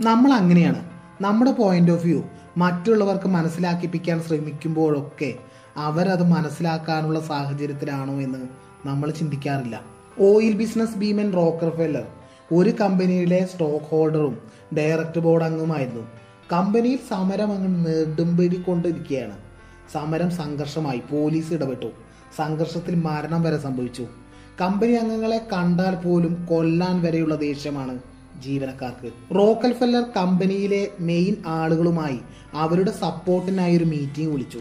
നമ്മൾ അങ്ങനെയാണ് നമ്മുടെ പോയിന്റ് ഓഫ് വ്യൂ മറ്റുള്ളവർക്ക് മനസ്സിലാക്കിപ്പിക്കാൻ ശ്രമിക്കുമ്പോഴൊക്കെ അവരത് മനസ്സിലാക്കാനുള്ള സാഹചര്യത്തിലാണോ എന്ന് നമ്മൾ ചിന്തിക്കാറില്ല. ഓയിൽ ബിസിനസ് ഭീമൻ റോക്കർഫെല്ലർ ഒരു കമ്പനിയിലെ സ്റ്റോക്ക് ഹോൾഡറും ഡയറക്ടർ ബോർഡ് അംഗമായിരുന്നു കമ്പനിയിൽ സമരം അങ്ങ് നെടുമ്പിടിക്കൊണ്ടിരിക്കുകയാണ്. സമരം സംഘർഷമായി. പോലീസ് ഇടപെട്ടു. സംഘർഷത്തിൽ മരണം വരെ സംഭവിച്ചു. കമ്പനി അംഗങ്ങളെ കണ്ടാൽ പോലും കൊല്ലാൻ വരെയുള്ള ദേഷ്യമാണ് ജീവനക്കാർക്ക്. റോക്കൽ ഫെല്ലർ കമ്പനിയിലെ മെയിൻ ആളുകളുമായി അവരുടെ സപ്പോർട്ടിനായി ഒരു മീറ്റിംഗ് വിളിച്ചു.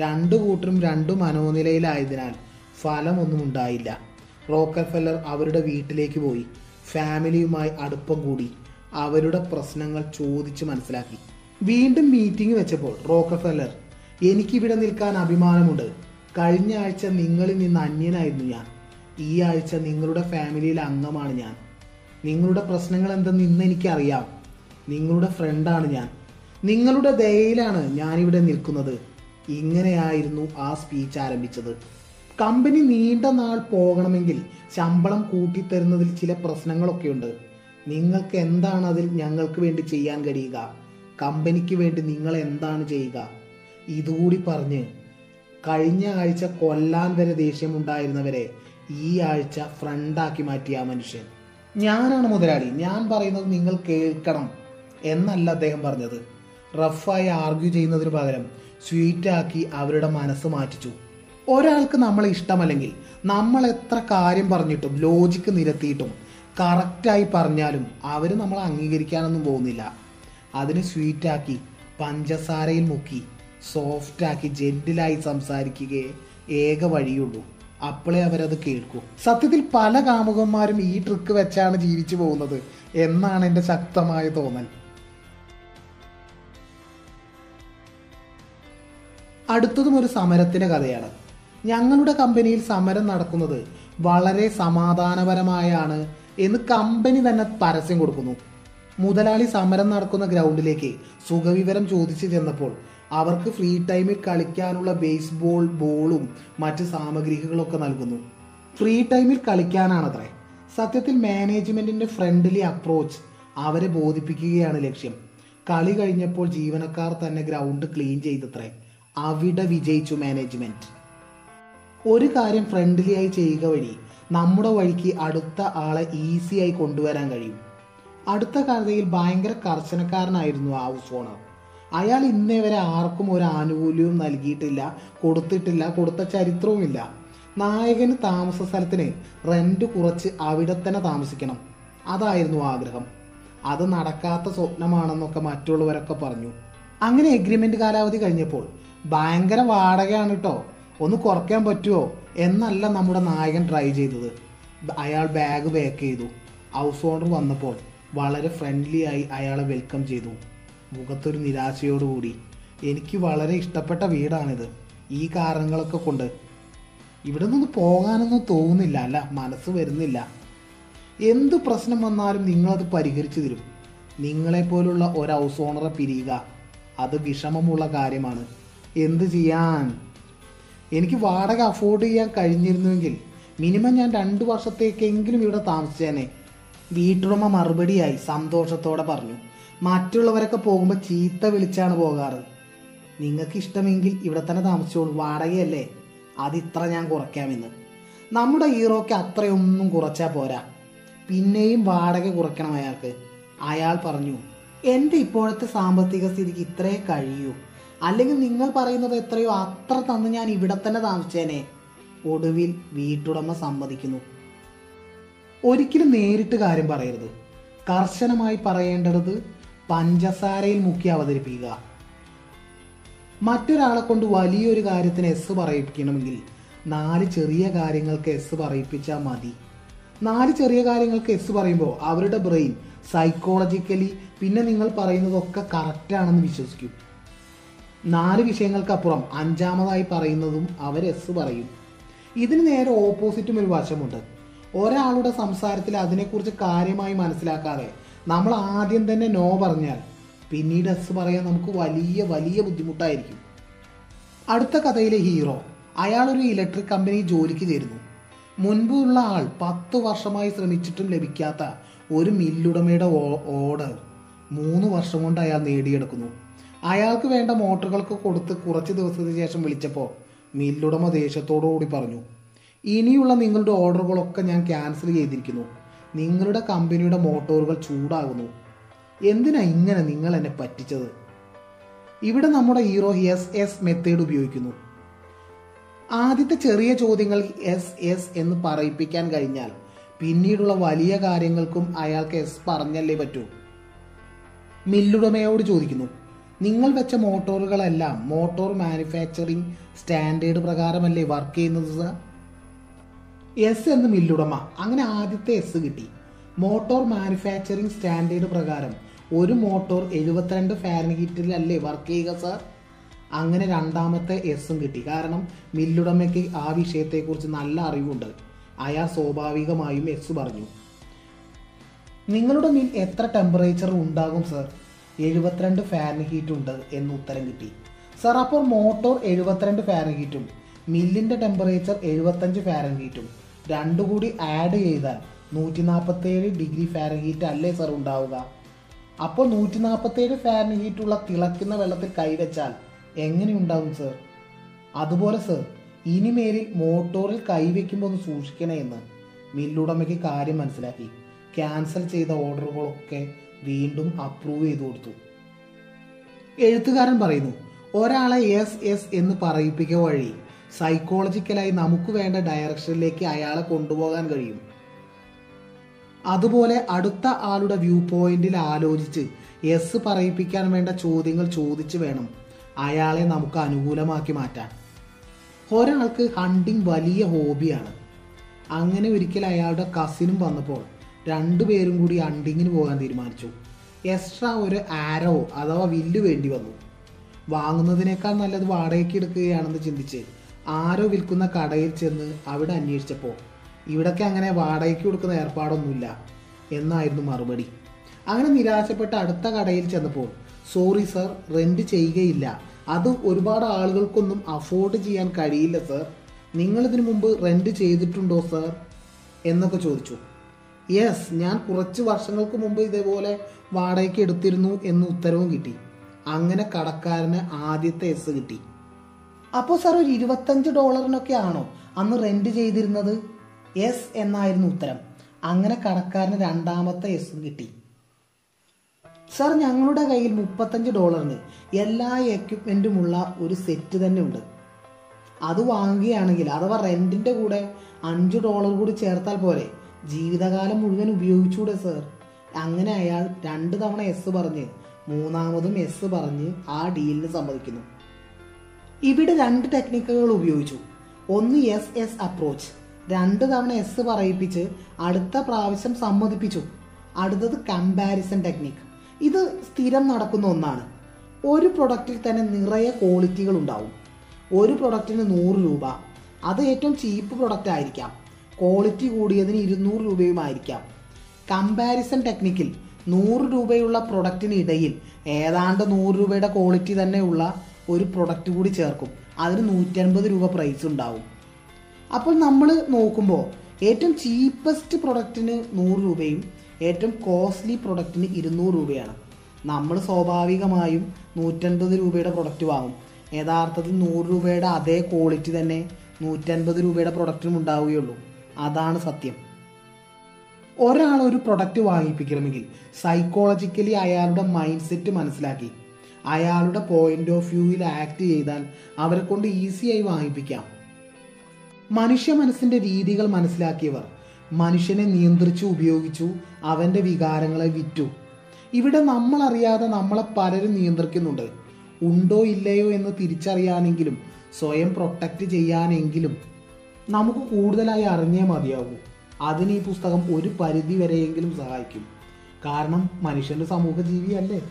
രണ്ടു കൂട്ടരും രണ്ടു മനോനിലയിലായതിനാൽ ഫലമൊന്നും ഉണ്ടായില്ല. റോക്കൽ ഫെല്ലർ അവരുടെ വീട്ടിലേക്ക് പോയി. ഫാമിലിയുമായി അടുപ്പം കൂടി അവരുടെ പ്രശ്നങ്ങൾ ചോദിച്ച് മനസ്സിലാക്കി. വീണ്ടും മീറ്റിംഗ് വെച്ചപ്പോൾ റോക്കൽ ഫെല്ലർ എനിക്കിവിടെ നിൽക്കാൻ അഭിമാനമുണ്ട്. കഴിഞ്ഞ ആഴ്ച നിങ്ങളിൽ നിന്ന് അന്യനായിരുന്നു ഞാൻ. ഈ ആഴ്ച നിങ്ങളുടെ ഫാമിലിയിലെ അംഗമാണ് ഞാൻ. നിങ്ങളുടെ പ്രശ്നങ്ങൾ എന്തെന്ന് ഇന്ന് എനിക്കറിയാം. നിങ്ങളുടെ ഫ്രണ്ടാണ് ഞാൻ. നിങ്ങളുടെ ദയയിലാണ് ഞാനിവിടെ നിൽക്കുന്നത്. ഇങ്ങനെയായിരുന്നു ആ സ്പീച്ച് ആരംഭിച്ചത്. കമ്പനി നീണ്ട നാൾ പോകണമെങ്കിൽ ശമ്പളം കൂട്ടിത്തരുന്നതിൽ ചില പ്രശ്നങ്ങളൊക്കെയുണ്ട്. നിങ്ങൾക്ക് എന്താണ് അതിൽ ഞങ്ങൾക്ക് വേണ്ടി ചെയ്യാൻ കഴിയുക? കമ്പനിക്ക് വേണ്ടി നിങ്ങൾ എന്താണ് ചെയ്യുക? ഇതുകൂടി പറഞ്ഞ് കഴിഞ്ഞ ആഴ്ച കൊല്ലാൻ വരെ ദേഷ്യമുണ്ടായിരുന്നവരെ ഈ ആഴ്ച ഫ്രണ്ടാക്കി മാറ്റിയ ആ മനുഷ്യൻ. ഞാനാണ് മുതലാളി. ഞാൻ പറയുന്നത് നിങ്ങൾ കേൾക്കണം എന്നല്ല അദ്ദേഹം പറഞ്ഞത്. റഫായി ആർഗ്യൂ ചെയ്യുന്നതിന് പകരം സ്വീറ്റാക്കി അവരുടെ മനസ്സ് മാറ്റിച്ചു. ഒരാൾക്ക് നമ്മളെ ഇഷ്ടമല്ലെങ്കിൽ നമ്മൾ എത്ര കാര്യം പറഞ്ഞിട്ടും ലോജിക്ക് നിരത്തിയിട്ടും കറക്റ്റായി പറഞ്ഞാലും അവർ നമ്മളെ അംഗീകരിക്കാനൊന്നും പോകുന്നില്ല. അതിന് സ്വീറ്റാക്കി പഞ്ചസാരയിൽ മുക്കി സോഫ്റ്റാക്കി ജെന്റിലായി സംസാരിക്കുകയേ ഏക വഴിയുള്ളൂ. അപ്പോളേ അവരത് കേൾക്കൂ. സത്യത്തിൽ പല കാമുകന്മാരും ഈ ട്രിക്ക് വെച്ചാണ് ജീവിച്ചു പോകുന്നത് എന്നാണ് എന്റെ ശക്തമായ തോന്നൽ. അടുത്തതും ഒരു സമരത്തിന്റെ കഥയാണ്. ഞങ്ങളുടെ കമ്പനിയിൽ സമരം നടക്കുന്നത് വളരെ സമാധാനപരമായാണ് എന്ന് കമ്പനി തന്നെ പരസ്യം കൊടുക്കുന്നു. മുതലാളി സമരം നടക്കുന്ന ഗ്രൗണ്ടിലേക്ക് സുഖവിവരം ചോദിച്ചു ചെന്നപ്പോൾ അവർക്ക് ഫ്രീ ടൈമിൽ കളിക്കാനുള്ള ബേസ്ബോൾ ബോളും മറ്റ് സാമഗ്രികളൊക്കെ നൽകുന്നു. ഫ്രീ ടൈമിൽ കളിക്കാനാണത്രേ. സത്യത്തിൽ മാനേജ്മെന്റിന്റെ ഫ്രണ്ട്ലി അപ്രോച്ച് അവരെ ബോധിപ്പിക്കുകയാണ് ലക്ഷ്യം. കളി കഴിഞ്ഞപ്പോൾ ജീവനക്കാർ തന്നെ ഗ്രൗണ്ട് ക്ലീൻ ചെയ്തത്രേ. അവിടെ വിജയിച്ചു മാനേജ്മെന്റ് ഒരു കാര്യം ഫ്രണ്ട്ലി ആയി ചെയ്യുക വഴി നമ്മുടെ വഴിക്ക് അടുത്ത ആളെ ഈസിയായി കൊണ്ടുവരാൻ കഴിയും. അടുത്ത കഥയിൽ ഭയങ്കര കർശനക്കാരനായിരുന്നു ഹൗസ് ഓണർ അയാൾ ഇന്നേ വരെ ആർക്കും ഒരു ആനുകൂല്യവും നൽകിയിട്ടില്ല കൊടുത്തിട്ടില്ല കൊടുത്ത ചരിത്രവുമില്ല. നായകന് താമസ സ്ഥലത്തിന് റെന്റ് കുറച്ച് അവിടെ തന്നെ താമസിക്കണം. അതായിരുന്നു ആഗ്രഹം. അത് നടക്കാത്ത സ്വപ്നമാണെന്നൊക്കെ മറ്റുള്ളവരൊക്കെ പറഞ്ഞു. അങ്ങനെ എഗ്രിമെന്റ് കാലാവധി കഴിഞ്ഞപ്പോൾ ഭയങ്കര വാടകയാണ് കേട്ടോ ഒന്ന് കുറയ്ക്കാൻ പറ്റുമോ എന്നല്ല നമ്മുടെ നായകൻ ട്രൈ ചെയ്തത്. അയാൾ ബാഗ് പാക്ക് ചെയ്തു. ഹൗസ് ഓണർ വന്നപ്പോൾ വളരെ ഫ്രണ്ട്ലി ആയി അയാളെ വെൽക്കം ചെയ്തു. മുഖത്തൊരു നിരാശയോടുകൂടി. എനിക്ക് വളരെ ഇഷ്ടപ്പെട്ട വീടാണിത്. ഈ കാരണങ്ങളൊക്കെ കൊണ്ട്. ഇവിടെ നിന്ന് പോകാനൊന്നും തോന്നുന്നില്ല അല്ല മനസ്സ് വരുന്നില്ല. എന്ത് പ്രശ്നം വന്നാലും നിങ്ങളത് പരിഹരിച്ചു തരും. നിങ്ങളെപ്പോലുള്ള ഒരു ഹൗസ് ഓണറെ പിരിയുക അത് വിഷമമുള്ള കാര്യമാണ്. എന്ത് ചെയ്യാൻ? എനിക്ക് വാടക അഫോർഡ് ചെയ്യാൻ കഴിഞ്ഞിരുന്നുവെങ്കിൽ മിനിമം ഞാൻ രണ്ട് വർഷത്തേക്കെങ്കിലും ഇവിടെ താമസിച്ചേനെ. വീട്ടുടമ മറുപടിയായി സന്തോഷത്തോടെ പറഞ്ഞു. മറ്റുള്ളവരൊക്കെ പോകുമ്പോൾ ചീത്ത വിളിച്ചാണ് പോകാറ്. നിങ്ങൾക്ക് ഇഷ്ടമെങ്കിൽ ഇവിടെ തന്നെ താമസിച്ചോളൂ. വാടകയല്ലേ? അത് ഇത്ര ഞാൻ കുറയ്ക്കാമെന്ന്. നമ്മുടെ ഹീറോയ്ക്ക് അത്രയൊന്നും കുറച്ചാൽ പോരാ. പിന്നെയും വാടക കുറയ്ക്കണം അയാൾക്ക്. അയാൾ പറഞ്ഞു എന്റെ ഇപ്പോഴത്തെ സാമ്പത്തിക സ്ഥിതിക്ക് ഇത്രേ കഴിയൂ. അല്ലെങ്കിൽ നിങ്ങൾ പറയുന്നത് എത്രയോ അത്ര തന്ന് ഞാൻ ഇവിടെ തന്നെ താമസിച്ചേനെ. ഒടുവിൽ വീട്ടുടമ സമ്മതിക്കുന്നു. ഒരിക്കലും നേരിട്ട് കാര്യം പറയരുത്. കർശനമായി പറയേണ്ടത് പഞ്ചസാരയിൽ മുക്കി അവതരിപ്പിക്കുക. മറ്റൊരാളെ കൊണ്ട് വലിയൊരു കാര്യത്തിന് എസ് പറയിപ്പിക്കണമെങ്കിൽ നാല് ചെറിയ കാര്യങ്ങൾക്ക് എസ് പറയിപ്പിച്ചാൽ മതി. നാല് ചെറിയ കാര്യങ്ങൾക്ക് എസ് പറയുമ്പോൾ അവരുടെ ബ്രെയിൻ സൈക്കോളജിക്കലി പിന്നെ നിങ്ങൾ പറയുന്നതൊക്കെ കറക്റ്റാണെന്ന് വിശ്വസിക്കും. നാല് വിഷയങ്ങൾക്കപ്പുറം അഞ്ചാമതായി പറയുന്നതും അവർ എസ് പറയും. ഇതിന് നേരെ ഓപ്പോസിറ്റും ഒരു വശമുണ്ട്. ഒരാളുടെ സംസാരത്തിൽ അതിനെക്കുറിച്ച് കാര്യമായി മനസ്സിലാക്കാതെ നമ്മൾ ആദ്യം തന്നെ നോ പറഞ്ഞാൽ പിന്നീട് എസ് പറയാൻ നമുക്ക് വലിയ വലിയ ബുദ്ധിമുട്ടായിരിക്കും. അടുത്ത കഥയിലെ ഹീറോ അയാൾ ഒരു ഇലക്ട്രിക് കമ്പനി ജോലിക്ക് ചേരുന്നു. മുൻപുള്ള ആൾ പത്ത് വർഷമായി ശ്രമിച്ചിട്ടും ലഭിക്കാത്ത ഒരു മില്ലുടമയുടെ ഓർഡർ മൂന്ന് വർഷം കൊണ്ട് അയാൾ നേടിയെടുക്കുന്നു. അയാൾക്ക് വേണ്ട മോട്ടറുകൾക്ക് കൊടുത്ത് കുറച്ച് ദിവസത്തിന് ശേഷം വിളിച്ചപ്പോൾ മില്ലുടമ ദേഷ്യത്തോടുകൂടി പറഞ്ഞു ഇനിയുള്ള നിങ്ങളുടെ ഓർഡറുകളൊക്കെ ഞാൻ ക്യാൻസൽ ചെയ്തിരിക്കുന്നു. നിങ്ങളുടെ കമ്പനിയുടെ മോട്ടോറുകൾ ചൂടാകുന്നു. എന്തിനാ ഇങ്ങനെ നിങ്ങൾ എന്നെ പറ്റിച്ചത്? ഇവിടെ നമ്മുടെ ഹീറോ എസ് എസ് മെത്തേഡ് ഉപയോഗിക്കുന്നു. ആദ്യത്തെ ചെറിയ ചോദ്യങ്ങൾ എസ് എസ് എന്ന് പറയിപ്പിക്കാൻ കഴിഞ്ഞാൽ പിന്നീടുള്ള വലിയ കാര്യങ്ങൾക്കും അയാൾക്ക് എസ് പറഞ്ഞല്ലേ പറ്റൂ. മില്ലുടമയോട് ചോദിക്കുന്നു നിങ്ങൾ വെച്ച മോട്ടോറുകളെല്ലാം മോട്ടോർ മാനുഫാക്ചറിംഗ് സ്റ്റാൻഡേർഡ് പ്രകാരമല്ലേ വർക്ക് ചെയ്യുന്നത് എസ് എന്ന് മില്ലുടമ അങ്ങനെ ആദ്യത്തെ എസ് കിട്ടി. മോട്ടോർ മാനുഫാക്ചറിംഗ് സ്റ്റാൻഡേർഡ് പ്രകാരം ഒരു മോട്ടോർ എഴുപത്തിരണ്ട് ഫാരൻഹീറ്റിലല്ലേ വർക്ക് ചെയ്യുക സാർ അങ്ങനെ രണ്ടാമത്തെ എസും കിട്ടി. കാരണം മില്ലുടമയ്ക്ക് ആ വിഷയത്തെക്കുറിച്ച് നല്ല അറിവുണ്ട്. അയാൾ സ്വാഭാവികമായും എസ് പറഞ്ഞു. നിങ്ങളുടെ മിൽ എത്ര ടെമ്പറേച്ചർ ഉണ്ടാകും സർ എഴുപത്തിരണ്ട് ഫാരൻഹീറ്റ് ഉണ്ട് എന്ന് ഉത്തരം കിട്ടി. സർ അപ്പോൾ മോട്ടോർ എഴുപത്തിരണ്ട് ഫാരൻഹീറ്റും മില്ലിന്റെ ടെമ്പറേച്ചർ എഴുപത്തഞ്ച് ഫാരൻഹീറ്റും രണ്ടു കൂടി ആഡ് ചെയ്താൽ നൂറ്റി നാൽപ്പത്തേഴ് ഡിഗ്രി ഫാരൻഹീറ്റ് അല്ലേ സർ ഉണ്ടാവുക? അപ്പോൾ നൂറ്റി നാൽപ്പത്തേഴ് ഫാരൻഹീറ്റ് ഉള്ള തിളക്കുന്ന വെള്ളത്തിൽ കൈവച്ചാൽ എങ്ങനെയുണ്ടാവും സർ അതുപോലെ സർ ഇനിമേലിൽ മോട്ടോറിൽ കൈവയ്ക്കുമ്പോൾ ഒന്ന് സൂക്ഷിക്കണേ എന്ന് മില്ലുടമയ്ക്ക് കാര്യം മനസ്സിലാക്കി. ക്യാൻസൽ ചെയ്ത ഓർഡറുകളൊക്കെ വീണ്ടും അപ്രൂവ് ചെയ്തു കൊടുത്തു. എഴുത്തുകാരൻ പറയുന്നു ഒരാളെ എസ് എസ് എന്ന് പറയിപ്പിക്കുക വഴി സൈക്കോളജിക്കലായി നമുക്ക് വേണ്ട ഡയറക്ഷനിലേക്ക് അയാളെ കൊണ്ടുപോകാൻ കഴിയും. അതുപോലെ അടുത്ത ആളുടെ വ്യൂ പോയിന്റിൽ ആലോചിച്ച് എസ് പറയിപ്പിക്കാൻ വേണ്ട ചോദ്യങ്ങൾ ചോദിച്ച് വേണം അയാളെ നമുക്ക് അനുകൂലമാക്കി മാറ്റാൻ. ഒരാൾക്ക് ഹണ്ടിങ് വലിയ ഹോബിയാണ് അങ്ങനെ ഒരിക്കൽ അയാളുടെ കസിനും വന്നപ്പോൾ രണ്ടുപേരും കൂടി ഹണ്ടിങ്ങിന് പോകാൻ തീരുമാനിച്ചു. എക്സ്ട്രാ ഒരു ആരോ അഥവാ വില്ല് വേണ്ടി വന്നു. വാങ്ങുന്നതിനേക്കാൾ നല്ലത് വാടകയ്ക്ക് എടുക്കുകയാണെന്ന് ചിന്തിച്ച് ആരോ വിൽക്കുന്ന കടയിൽ ചെന്ന് അവിടെ അന്വേഷിച്ചപ്പോൾ ഇവിടൊക്കെ അങ്ങനെ വാടകയ്ക്ക് കൊടുക്കുന്ന ഏർപ്പാടൊന്നുമില്ല എന്നായിരുന്നു മറുപടി. അങ്ങനെ നിരാശപ്പെട്ട് അടുത്ത കടയിൽ ചെന്നപ്പോൾ സോറി സർ റെന്റ് ചെയ്യുകയില്ല. അത് ഒരുപാട് ആളുകൾക്കൊന്നും അഫോർഡ് ചെയ്യാൻ കഴിയില്ല സർ. നിങ്ങൾ ഇതിനു മുമ്പ് റെന്റ് ചെയ്തിട്ടുണ്ടോ സർ? എന്നൊക്കെ ചോദിച്ചു. യെസ് ഞാൻ കുറച്ച് വർഷങ്ങൾക്ക് മുമ്പ് ഇതേപോലെ വാടകയ്ക്ക് എടുത്തിരുന്നു എന്ന് ഉത്തരവും കിട്ടി. അങ്ങനെ കടക്കാരന് ആദ്യത്തെ എസ് കിട്ടി. അപ്പോൾ സാർ ഒരു ഇരുപത്തഞ്ച് ഡോളറിനൊക്കെ ആണോ അന്ന് റെന്റ് ചെയ്തിരുന്നത്? എസ് എന്നായിരുന്നു ഉത്തരം. അങ്ങനെ കടക്കാരന് രണ്ടാമത്തെ എസും കിട്ടി. സാർ ഞങ്ങളുടെ കയ്യിൽ മുപ്പത്തഞ്ച് ഡോളറിന് എല്ലാ എക്യുപ്മെന്റുമുള്ള ഒരു സെറ്റ് തന്നെ ഉണ്ട്. അത് വാങ്ങുകയാണെങ്കിൽ അഥവാ റെന്റിന്റെ കൂടെ അഞ്ച് ഡോളർ കൂടി ചേർത്താൽ പോരെ? ജീവിതകാലം മുഴുവൻ ഉപയോഗിച്ചൂടെ സർ അങ്ങനെ അയാൾ രണ്ട് തവണ എസ് പറഞ്ഞ് മൂന്നാമതും എസ് പറഞ്ഞ് ആ ഡീലിന് സമ്മതിക്കുന്നു. ഇവിടെ രണ്ട് ടെക്നിക്കുകൾ ഉപയോഗിച്ചു. ഒന്ന് എസ് എസ് അപ്രോച്ച് രണ്ട് തവണ എസ് പറയിപ്പിച്ച് അടുത്ത പ്രാവശ്യം സമ്മതിപ്പിച്ചു. അടുത്തത് കമ്പാരിസൺ ടെക്നിക് ഇത് സ്ഥിരം നടക്കുന്ന ഒന്നാണ്. ഒരു പ്രൊഡക്റ്റിൽ തന്നെ നിറയെ ക്വാളിറ്റികൾ ഉണ്ടാവും. ഒരു പ്രൊഡക്റ്റിന് നൂറ് രൂപ. അത് ഏറ്റവും ചീപ്പ് പ്രൊഡക്റ്റ് ആയിരിക്കാം. ക്വാളിറ്റി കൂടിയതിന് ഇരുന്നൂറ് രൂപയുമായിരിക്കാം കമ്പാരിസൺ ടെക്നിക്കിൽ നൂറ് രൂപയുള്ള പ്രൊഡക്റ്റിന് ഇടയിൽ ഏതാണ്ട് നൂറ് രൂപയുടെ ക്വാളിറ്റി തന്നെയുള്ള ഒരു പ്രൊഡക്റ്റ് കൂടി ചേർക്കും. അതിന് നൂറ്റൻപത് രൂപ പ്രൈസ് ഉണ്ടാവും. അപ്പോൾ നമ്മൾ നോക്കുമ്പോൾ ഏറ്റവും ചീപ്പസ്റ്റ് പ്രൊഡക്റ്റിന് നൂറ് രൂപയും ഏറ്റവും കോസ്റ്റ്ലി പ്രൊഡക്റ്റിന് ഇരുന്നൂറ് രൂപയാണ്. നമ്മൾ സ്വാഭാവികമായും നൂറ്റൻപത് രൂപയുടെ പ്രൊഡക്റ്റ് വാങ്ങും. യഥാർത്ഥത്തിൽ നൂറ് രൂപയുടെ അതേ ക്വാളിറ്റി തന്നെ നൂറ്റൻപത് രൂപയുടെ പ്രൊഡക്റ്റിനും ഉണ്ടാവുകയുള്ളൂ. അതാണ് സത്യം. ഒരാൾ ഒരു പ്രൊഡക്റ്റ് വാങ്ങിപ്പിക്കണമെങ്കിൽ സൈക്കോളജിക്കലി അയാളുടെ മൈൻഡ് സെറ്റ് മനസ്സിലാക്കി. അയാളുടെ പോയിന്റ് ഓഫ് വ്യൂവിൽ ആക്ട് ചെയ്താൽ അവരെ കൊണ്ട് ഈസിയായി വാങ്ങിപ്പിക്കാം. മനുഷ്യ മനസ്സിന്റെ രീതികൾ മനസ്സിലാക്കിയവർ മനുഷ്യനെ നിയന്ത്രിച്ചു ഉപയോഗിച്ചു അവന്റെ വികാരങ്ങളെ വിറ്റു. ഇവിടെ നമ്മൾ അറിയാതെ നമ്മളെ പലരും നിയന്ത്രിക്കുന്നുണ്ട്. ഉണ്ടോ ഇല്ലയോ എന്ന് തിരിച്ചറിയാനെങ്കിലും സ്വയം പ്രൊട്ടക്റ്റ് ചെയ്യാനെങ്കിലും നമുക്ക് കൂടുതലായി അറിഞ്ഞേ മതിയാകൂ. അതിന് ഈ പുസ്തകം ഒരു പരിധി വരെയെങ്കിലും സഹായിക്കും. കാരണം മനുഷ്യന്റെ സമൂഹ ജീവിയല്ലേ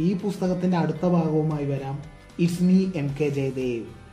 ഈ പുസ്തകത്തിന്റെ അടുത്ത ഭാഗവുമായി വരാം. It's me M K Jayadev